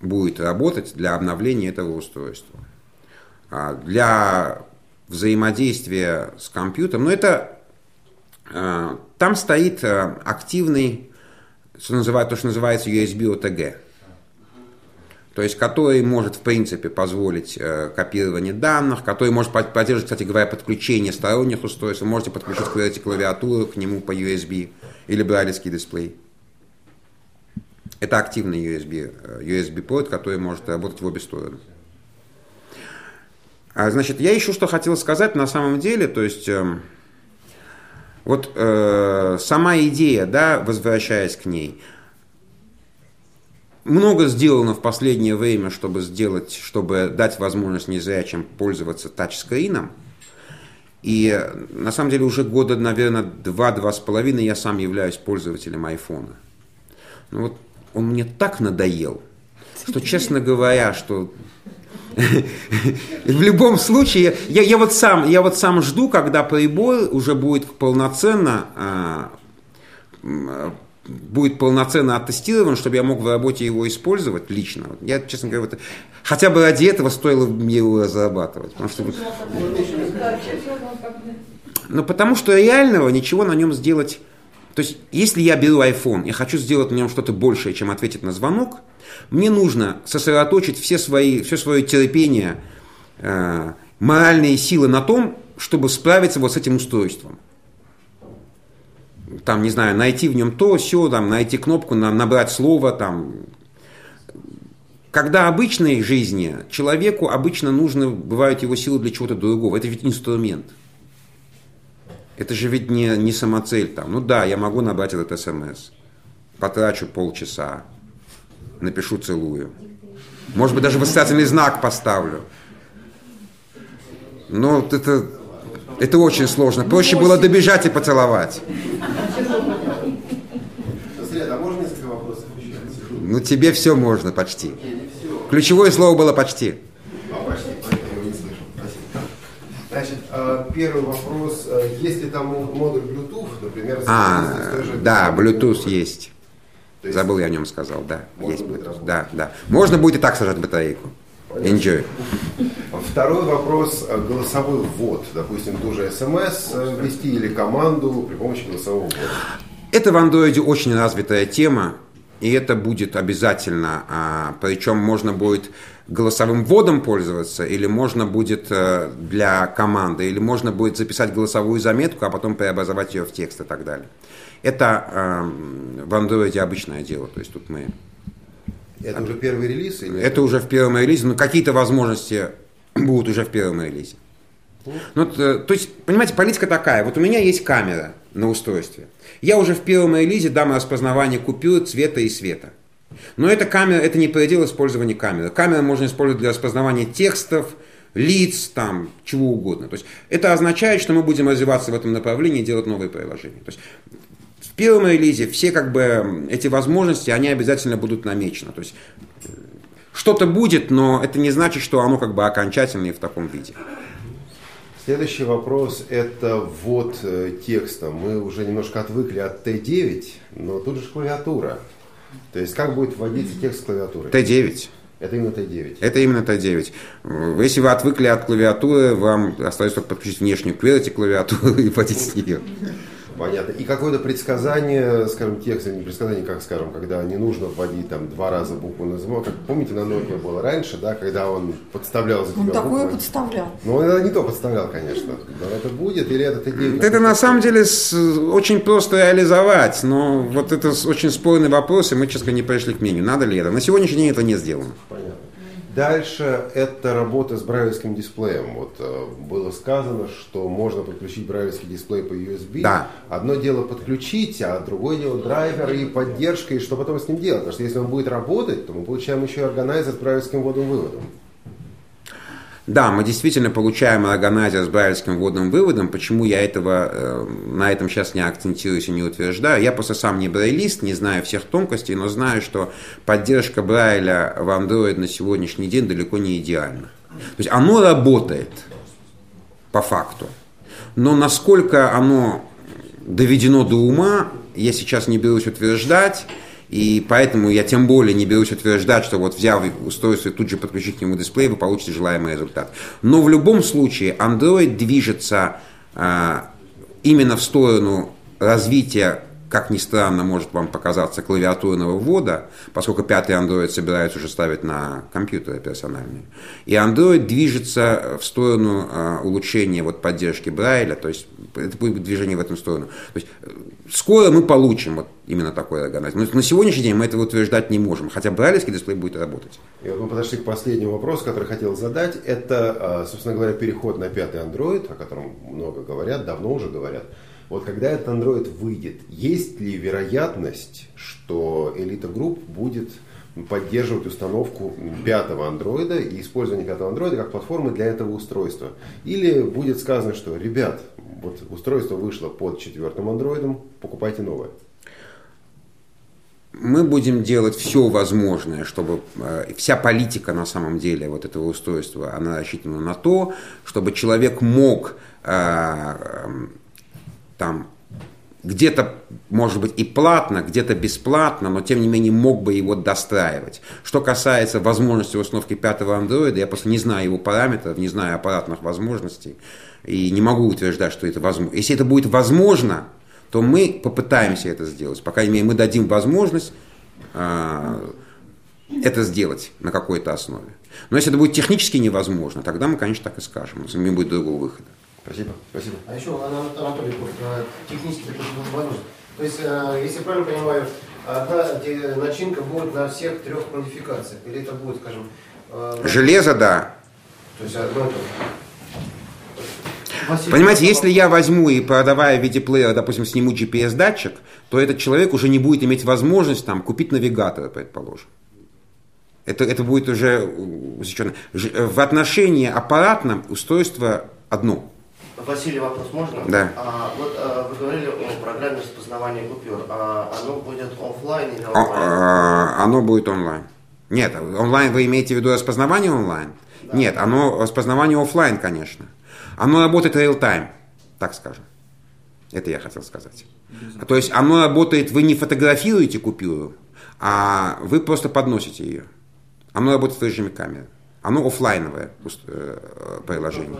будет работать для обновления этого устройства. А, для взаимодействия с компьютером, но это а, там стоит а, активный что называют, то, что называется USB OTG. То есть, который может, в принципе, позволить э, копирование данных, который может поддерживать, кстати говоря, подключение сторонних устройств. Вы можете подключить QWERTY клавиатуру к нему по USB или брайлевский дисплей. Это активный USB, э, USB порт, который может работать в обе стороны. А, значит, я еще что хотел сказать на самом деле, то есть э, вот э, сама идея, да, возвращаясь к ней, много сделано в последнее время, чтобы сделать, чтобы дать возможность незрячим пользоваться тачскрином. И на самом деле уже года, наверное, два-два с половиной я сам являюсь пользователем айфона. Ну вот он мне так надоел, что, честно говоря, что в любом случае, я, я, вот сам, я вот сам жду, когда прибор уже будет полноценно а, будет полноценно оттестирован, чтобы я мог в работе его использовать лично. Я, честно говоря, вот, хотя бы ради этого стоило мне его разрабатывать. Потому что, ну, потому что реального ничего на нем сделать... То есть, если я беру iPhone и хочу сделать на нем что-то большее, чем ответить на звонок, мне нужно сосредоточить все свои, все свое терпение, э, моральные силы на том, чтобы справиться вот с этим устройством. Там, не знаю, найти в нем то, все, там, найти кнопку, на, набрать слово, там. Когда обычной жизни человеку обычно нужно, бывают его силы для чего-то другого. Это ведь инструмент. Это же ведь не, не самоцель там. Ну да, я могу набрать этот смс. Потрачу полчаса напишу целую. Может быть, даже восклицательный знак поставлю. Но это, это очень сложно. Проще было добежать и поцеловать. Ну, тебе все можно почти. Ключевое слово было почти. Значит, а, первый вопрос. А, есть ли там модуль Bluetooth, например? А, да, Bluetooth есть. Есть... Забыл я о нем сказал, да. Можно есть Bluetooth. Да, да. Можно будет и так сажать батарейку. Enjoy. Второй вопрос. Э, голосовой ввод. Допустим, тоже смс ввести или команду при помощи голосового ввода. Это в андроиде очень развитая тема. И это будет обязательно. А, причем можно будет голосовым вводом пользоваться, или можно будет э, для команды, или можно будет записать голосовую заметку, а потом преобразовать ее в текст и так далее. Это э, в андроиде обычное дело. То есть тут мы... Это уже первый релиз? Или это, это уже в первом релизе, но какие-то возможности будут уже в первом релизе. Ну, то, то есть, понимаете, политика такая. Вот у меня есть камера на устройстве. Я уже в первом релизе дам распознавание купюр цвета и света. Но эта камера, это не предел использования камеры. Камеру можно использовать для распознавания текстов, лиц, там, чего угодно. То есть это означает, что мы будем развиваться в этом направлении и делать новые приложения. То есть в первом релизе все как бы эти возможности, они обязательно будут намечены. То есть что-то будет, но это не значит, что оно как бы окончательное в таком виде. Следующий вопрос – это ввод э, текста. Мы уже немножко отвыкли от Т9, но тут же клавиатура. То есть как будет вводиться текст с клавиатурой? Т9. Это именно Т9? Это именно Т9. Если вы отвыкли от клавиатуры, вам остается только подключить внешнюю QWERTY клавиатуру и вводить с нее. Понятно. И какое-то предсказание, скажем, текста, не предсказание, как, скажем, когда не нужно вводить там два раза букву на звук. Как помните, на Nokia было раньше, да, когда он подставлял за тебя Он такое буквы. подставлял. Ну, он не то подставлял, конечно. Но это будет или это Т9? Это на самом деле очень просто реализовать, но вот это очень спорный вопрос, и мы, честно, не пришли к мнению, надо ли это. На сегодняшний день это не сделано. Понятно. Дальше это работа с брайлевским дисплеем. Вот э, было сказано, что можно подключить брайлевский дисплей по USB. Да. Одно дело подключить, а другое дело драйвер и поддержка, и что потом с ним делать. Потому что если он будет работать, то мы получаем еще и органайзер с брайлевским вводом-выводом. Да, мы действительно получаем органайзер с брайлевским вводным выводом. Почему я этого, э, на этом сейчас не акцентируюсь и не утверждаю? Я просто сам не брайлист, не знаю всех тонкостей, но знаю, что поддержка Брайля в Android на сегодняшний день далеко не идеальна. То есть оно работает по факту. Но насколько оно доведено до ума, я сейчас не берусь утверждать. И поэтому я тем более не берусь утверждать, что вот взяв устройство и тут же подключить к нему дисплей, вы получите желаемый результат. Но в любом случае Android движется а, именно в сторону развития как ни странно, может вам показаться клавиатурного ввода, поскольку пятый Android собирается уже ставить на компьютеры персональные. И Android движется в сторону э, улучшения вот, поддержки Брайля, то есть это будет движение в эту сторону. То есть э, скоро мы получим вот именно такой органайзер. Но на сегодняшний день мы этого утверждать не можем, хотя брайлевский дисплей будет работать. И вот мы подошли к последнему вопросу, который хотел задать. Это, собственно говоря, переход на пятый Android, о котором много говорят, давно уже говорят. Вот когда этот Android выйдет, есть ли вероятность, что Elite Group будет поддерживать установку пятого андроида и использование пятого андроида как платформы для этого устройства? Или будет сказано, что, ребят, вот устройство вышло под четвертым андроидом, покупайте новое? мы будем делать все возможное, чтобы э, вся политика на самом деле вот этого устройства, она рассчитана на то, чтобы человек мог э, там где-то, может быть, и платно, где-то бесплатно, но тем не менее мог бы его достраивать. Что касается возможности установки пятого андроида, я просто не знаю его параметров, не знаю аппаратных возможностей, и не могу утверждать, что это возможно. Если это будет возможно, то мы попытаемся это сделать. По крайней мере, мы дадим возможность э, это сделать на какой-то основе. Но если это будет технически невозможно, тогда мы, конечно, так и скажем. Если не будет другого выхода. Спасибо. Спасибо. А еще, Анатолий, технически возможно. То есть, э, если правильно понимаю, одна начинка будет на всех трех модификациях? Или это будет, скажем... Э, Железо, да. То есть одно это... Понимаете, если я возьму и продавая в виде плеера, допустим, сниму GPS-датчик, то этот человек уже не будет иметь возможность там, купить навигатор, предположим. Это, это будет уже в отношении аппаратном устройство одно. Василий, вопрос можно? Да. А, вот а, вы говорили о программе распознавания купюр. А оно будет офлайн или онлайн? А, а, оно будет онлайн. Нет, онлайн вы имеете в виду распознавание онлайн? Да. Нет, оно распознавание офлайн, конечно. Оно работает real-time, так скажем. Это я хотел сказать. То есть оно работает, вы не фотографируете купюру, а вы просто подносите ее. Оно работает в режиме камеры. Оно офлайновое э, приложение.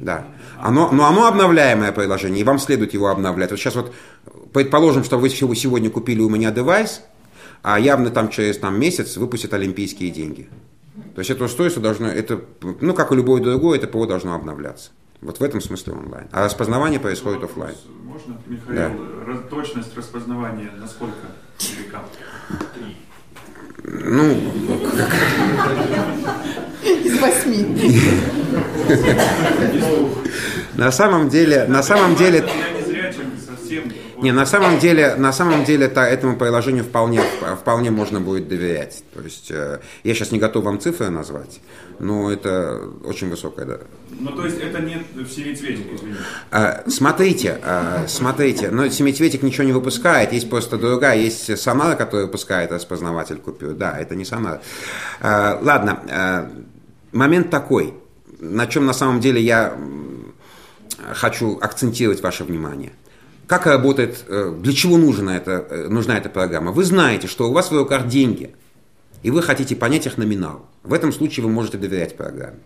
Да. Оно, но оно обновляемое приложение, и вам следует его обновлять. Вот сейчас вот, предположим, что вы сегодня купили у меня девайс, а явно там через там, месяц выпустят олимпийские деньги. То есть это устройство должно, это, ну как и любое другое, это ПО должно обновляться. Вот в этом смысле онлайн. А распознавание происходит офлайн. Можно, Михаил, да. точность распознавания насколько велика? Три. Ну, как... Из восьми. На самом деле, на самом деле... Не, на самом деле, на самом деле то, этому приложению вполне, вполне можно будет доверять. То есть э, я сейчас не готов вам цифры назвать, но это очень высокая. Да. Ну то есть это не семицветик, извините. А, смотрите, а, смотрите, но семицветик ничего не выпускает, есть просто другая, есть Самара, которая выпускает распознаватель купюр. Да, это не Самара. А, ладно, а, момент такой, на чем на самом деле я хочу акцентировать ваше внимание – как работает, э, для чего нужна эта, э, нужна эта программа? Вы знаете, что у вас в руках деньги, и вы хотите понять их номинал. В этом случае вы можете доверять программе.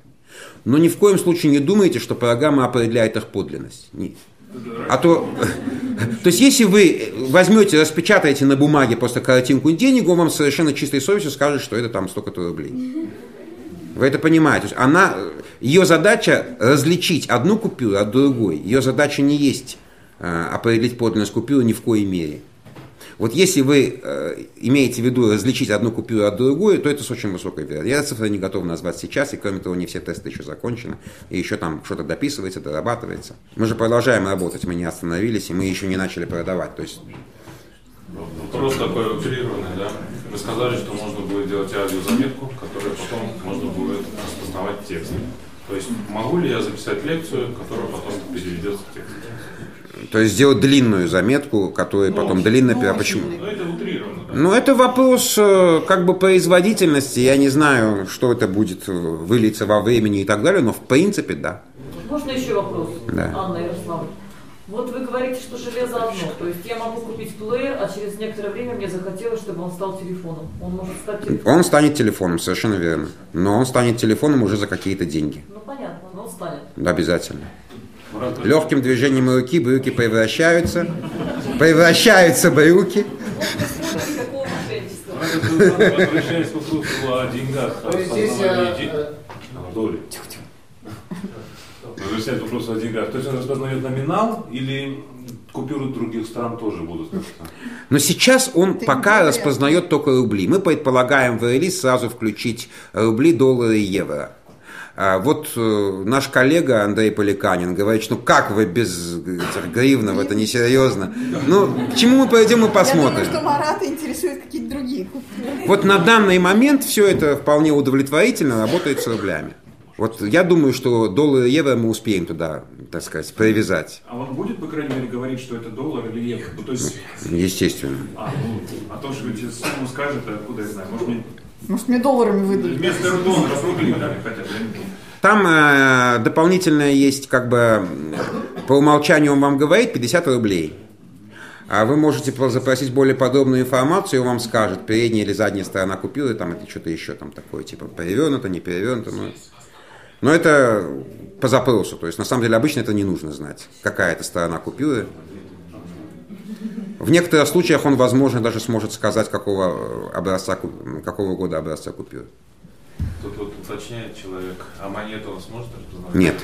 Но ни в коем случае не думайте, что программа определяет их подлинность. Нет. А то, то есть, если вы возьмете, распечатаете на бумаге просто картинку денег, он вам совершенно чистой совестью скажет, что это там столько-то рублей. Вы это понимаете? Она, ее задача различить одну купюру от другой. Ее задача не есть Э, определить подлинность купюры ни в коей мере. Вот если вы э, имеете в виду различить одну купюру от другой, то это с очень высокой вероятностью. Я цифры не готов назвать сейчас, и кроме того, не все тесты еще закончены, и еще там что-то дописывается, дорабатывается. Мы же продолжаем работать, мы не остановились, и мы еще не начали продавать. То есть... Вопрос такой утрированный, да? Вы сказали, что можно будет делать аудиозаметку, которую потом можно будет распознавать текст. То есть могу ли я записать лекцию, которая потом переведется в текст? То есть сделать длинную заметку, которая ну, потом длинно... Ну, почему? Ну, это утрированно. Да. Ну, это вопрос э, как бы производительности. Я не знаю, что это будет вылиться во времени и так далее, но в принципе, да. Можно еще вопрос, да. Анна Ярославовна? Вот вы говорите, что железо одно, то есть я могу купить плеер, а через некоторое время мне захотелось, чтобы он стал телефоном. Он может стать телефоном? Он станет телефоном, совершенно верно. Но он станет телефоном уже за какие-то деньги. Ну понятно, но он станет. Да, обязательно. Легким движением руки брюки превращаются превращаются брюки. Возвращаясь к вопросу о деньгах, доли. Возвращаясь к вопросу о деньгах, то есть он распознает номинал или купюры других стран тоже будут как-то? Но сейчас он пока распознает только рубли. Мы предполагаем в релиз сразу включить рубли, доллары и евро. А Вот э, наш коллега Андрей Поликанин говорит, что ну как вы без гривнов, это несерьезно. Ну, к чему мы пойдем и Я посмотрим. думаю, что Марата интересует какие-то другие купюры. Вот на данный момент все это вполне удовлетворительно работает с рублями. Вот я думаю, что доллары и евро мы успеем туда, так сказать, привязать. А он будет, по крайней мере, говорить, что это доллар или евро? Ну, то есть, Естественно. а, ну, а то, что сумму скажет, а откуда я знаю? Может, мне Может, мне долларами выдадут. вместо долларов рубли дали хотя бы. Там э, дополнительно есть, как бы, по умолчанию он вам говорит 50 рублей. А вы можете про- запросить более подробную информацию, и он вам скажет, передняя или задняя сторона купюры, там это что-то еще там такое, типа перевернуто, не перевернуто. Но, но это по запросу. То есть, на самом деле, обычно это не нужно знать, какая это сторона купюры. В некоторых случаях он, возможно, даже сможет сказать, какого, э, образца, какого года образца купюры. Тут вот уточняет человек, а монету он сможет распознавать? Нет.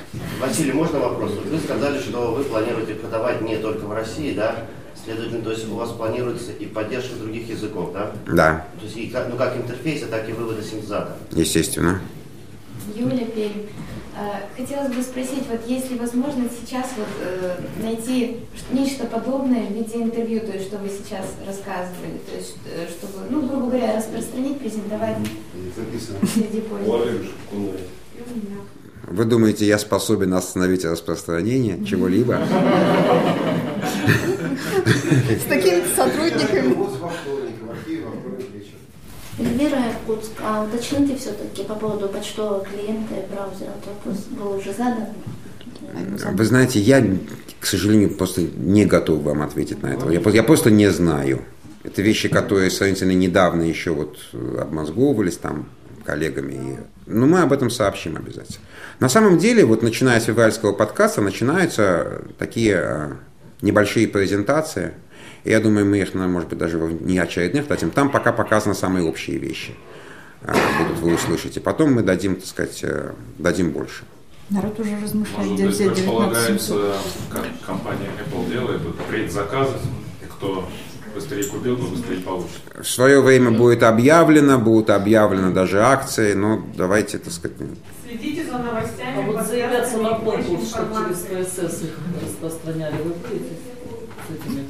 Василий, можно вопрос? Вот Вы сказали, что вы планируете продавать не только в России, да? Следовательно, то есть у вас планируется и поддержка других языков, да? Да, То есть и как, ну, как интерфейса, так и вывода синтезатора. естественно. Юля Пермь. Э, Хотелось бы спросить, вот есть ли возможность сейчас вот, э, найти нечто подобное в виде интервью, то есть что вы сейчас рассказывали, то есть э, чтобы, ну, грубо говоря, распространить, презентовать среди пользователей. Вы думаете, я способен остановить распространение чего-либо? С такими сотрудниками. Эльвира Иркутск, а уточните все-таки по поводу почтового клиента и браузера. Этот вопрос был уже задан. Вы знаете, я, к сожалению, просто не готов вам ответить на это. Я, я просто не знаю. Это вещи, которые сравнительно недавно еще вот э, обмозговывались там коллегами. Но мы об этом сообщим обязательно. На самом деле, вот начиная с февральского подкаста, начинаются такие э, небольшие презентации. И я думаю, мы их, ну, может быть, даже в неочередных дадим. Там пока показаны самые общие вещи. э, Будут вы услышите. Потом мы дадим, так сказать, э, дадим больше. Народ уже размышляет, где взять 19 предполагается, 700. как компания Apple делает, вот предзаказы, и кто быстрее купил, то быстрее получит. В свое время будет объявлено, будут объявлены даже акции, но давайте, так сказать, Следите за новостями. А вот заявляться на конкурс, чтобы через. КСС их распространяли, вы будете?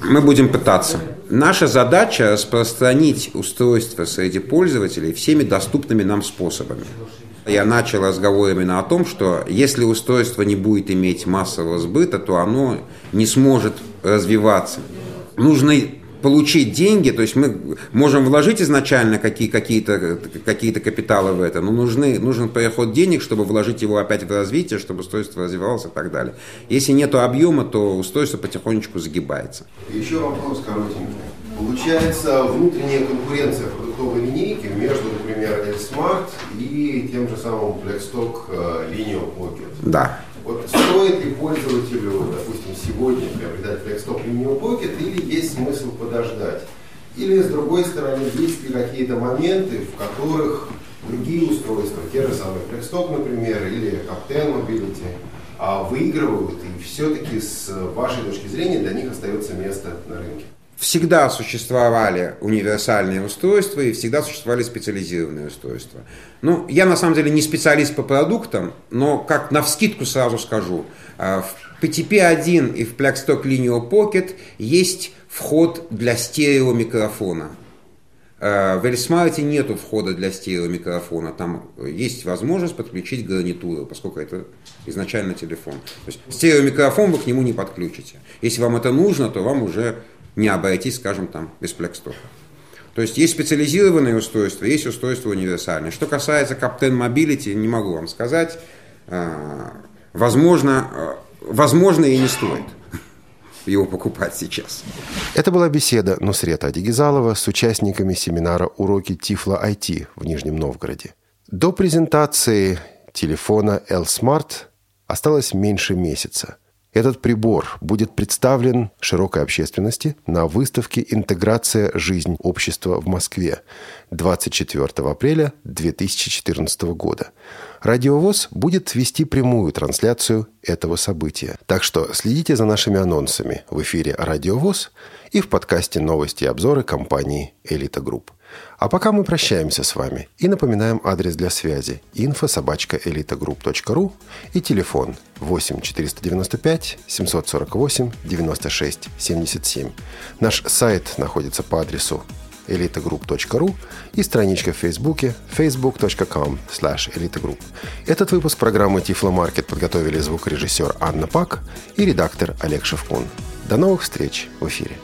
Мы будем пытаться. Наша задача распространить устройство среди пользователей всеми доступными нам способами. Я начал разговор именно о том, что если устройство не будет иметь массового сбыта, то оно не сможет развиваться. Нужно получить деньги, то есть мы можем вложить изначально какие, какие-то, какие-то капиталы в это, но нужны, нужен переход денег, чтобы вложить его опять в развитие, чтобы устройство развивалось и так далее. Если нет объема, то устройство потихонечку загибается. Еще вопрос коротенький. Получается внутренняя конкуренция продуктовой линейки между, например, L-Smart и тем же самым Blackstock э, Lineo Pocket. Да. Вот стоит ли пользователю, допустим, сегодня приобретать Blackstock Lineo Pocket или есть смысл подождать? Или, с другой стороны, есть ли какие-то моменты, в которых другие устройства, те же самые Blackstock, например, или Captain Mobility, а, выигрывают, и все-таки с вашей точки зрения для них остается место на рынке? Всегда существовали универсальные устройства и всегда существовали специализированные устройства. Ну, я на самом деле не специалист по продуктам, но как на вскидку сразу скажу, а, в PTP-1 и в Blackstock Lineo Pocket есть вход для стереомикрофона. А, В Эльсмарте нету входа для стереомикрофона. Там есть возможность подключить гарнитуру, поскольку это изначально телефон. То есть стереомикрофон вы к нему не подключите. Если вам это нужно, то вам уже не обойтись, скажем, там, без Blackstock. То есть есть специализированные устройства, есть устройства универсальные. Что касается Captain Mobility, не могу вам сказать. А, Возможно, а, возможно и не стоит его покупать сейчас. Это была беседа Нусрета Адигизалова с участниками семинара «Уроки Тифла IT» в Нижнем Новгороде. До презентации телефона L-Smart осталось меньше месяца. Этот прибор будет представлен широкой общественности на выставке «Интеграция. Жизнь общества» в Москве 24 апреля 2014 года. Радио ВОС будет вести прямую трансляцию этого события. Так что следите за нашими анонсами в эфире «Радио ВОС» и в подкасте «Новости и обзоры» компании «Элита Групп». А пока мы прощаемся с вами и напоминаем адрес для связи info.elitagroup.ru и телефон 8 495 748 96 77. Наш сайт находится по адресу elitagroup.ru и страничка в Фейсбуке facebook.com slash elitagroup. Этот выпуск программы Тифло Маркет подготовили звукорежиссер Анна Пак и редактор Олег Шевкун. До новых встреч в эфире.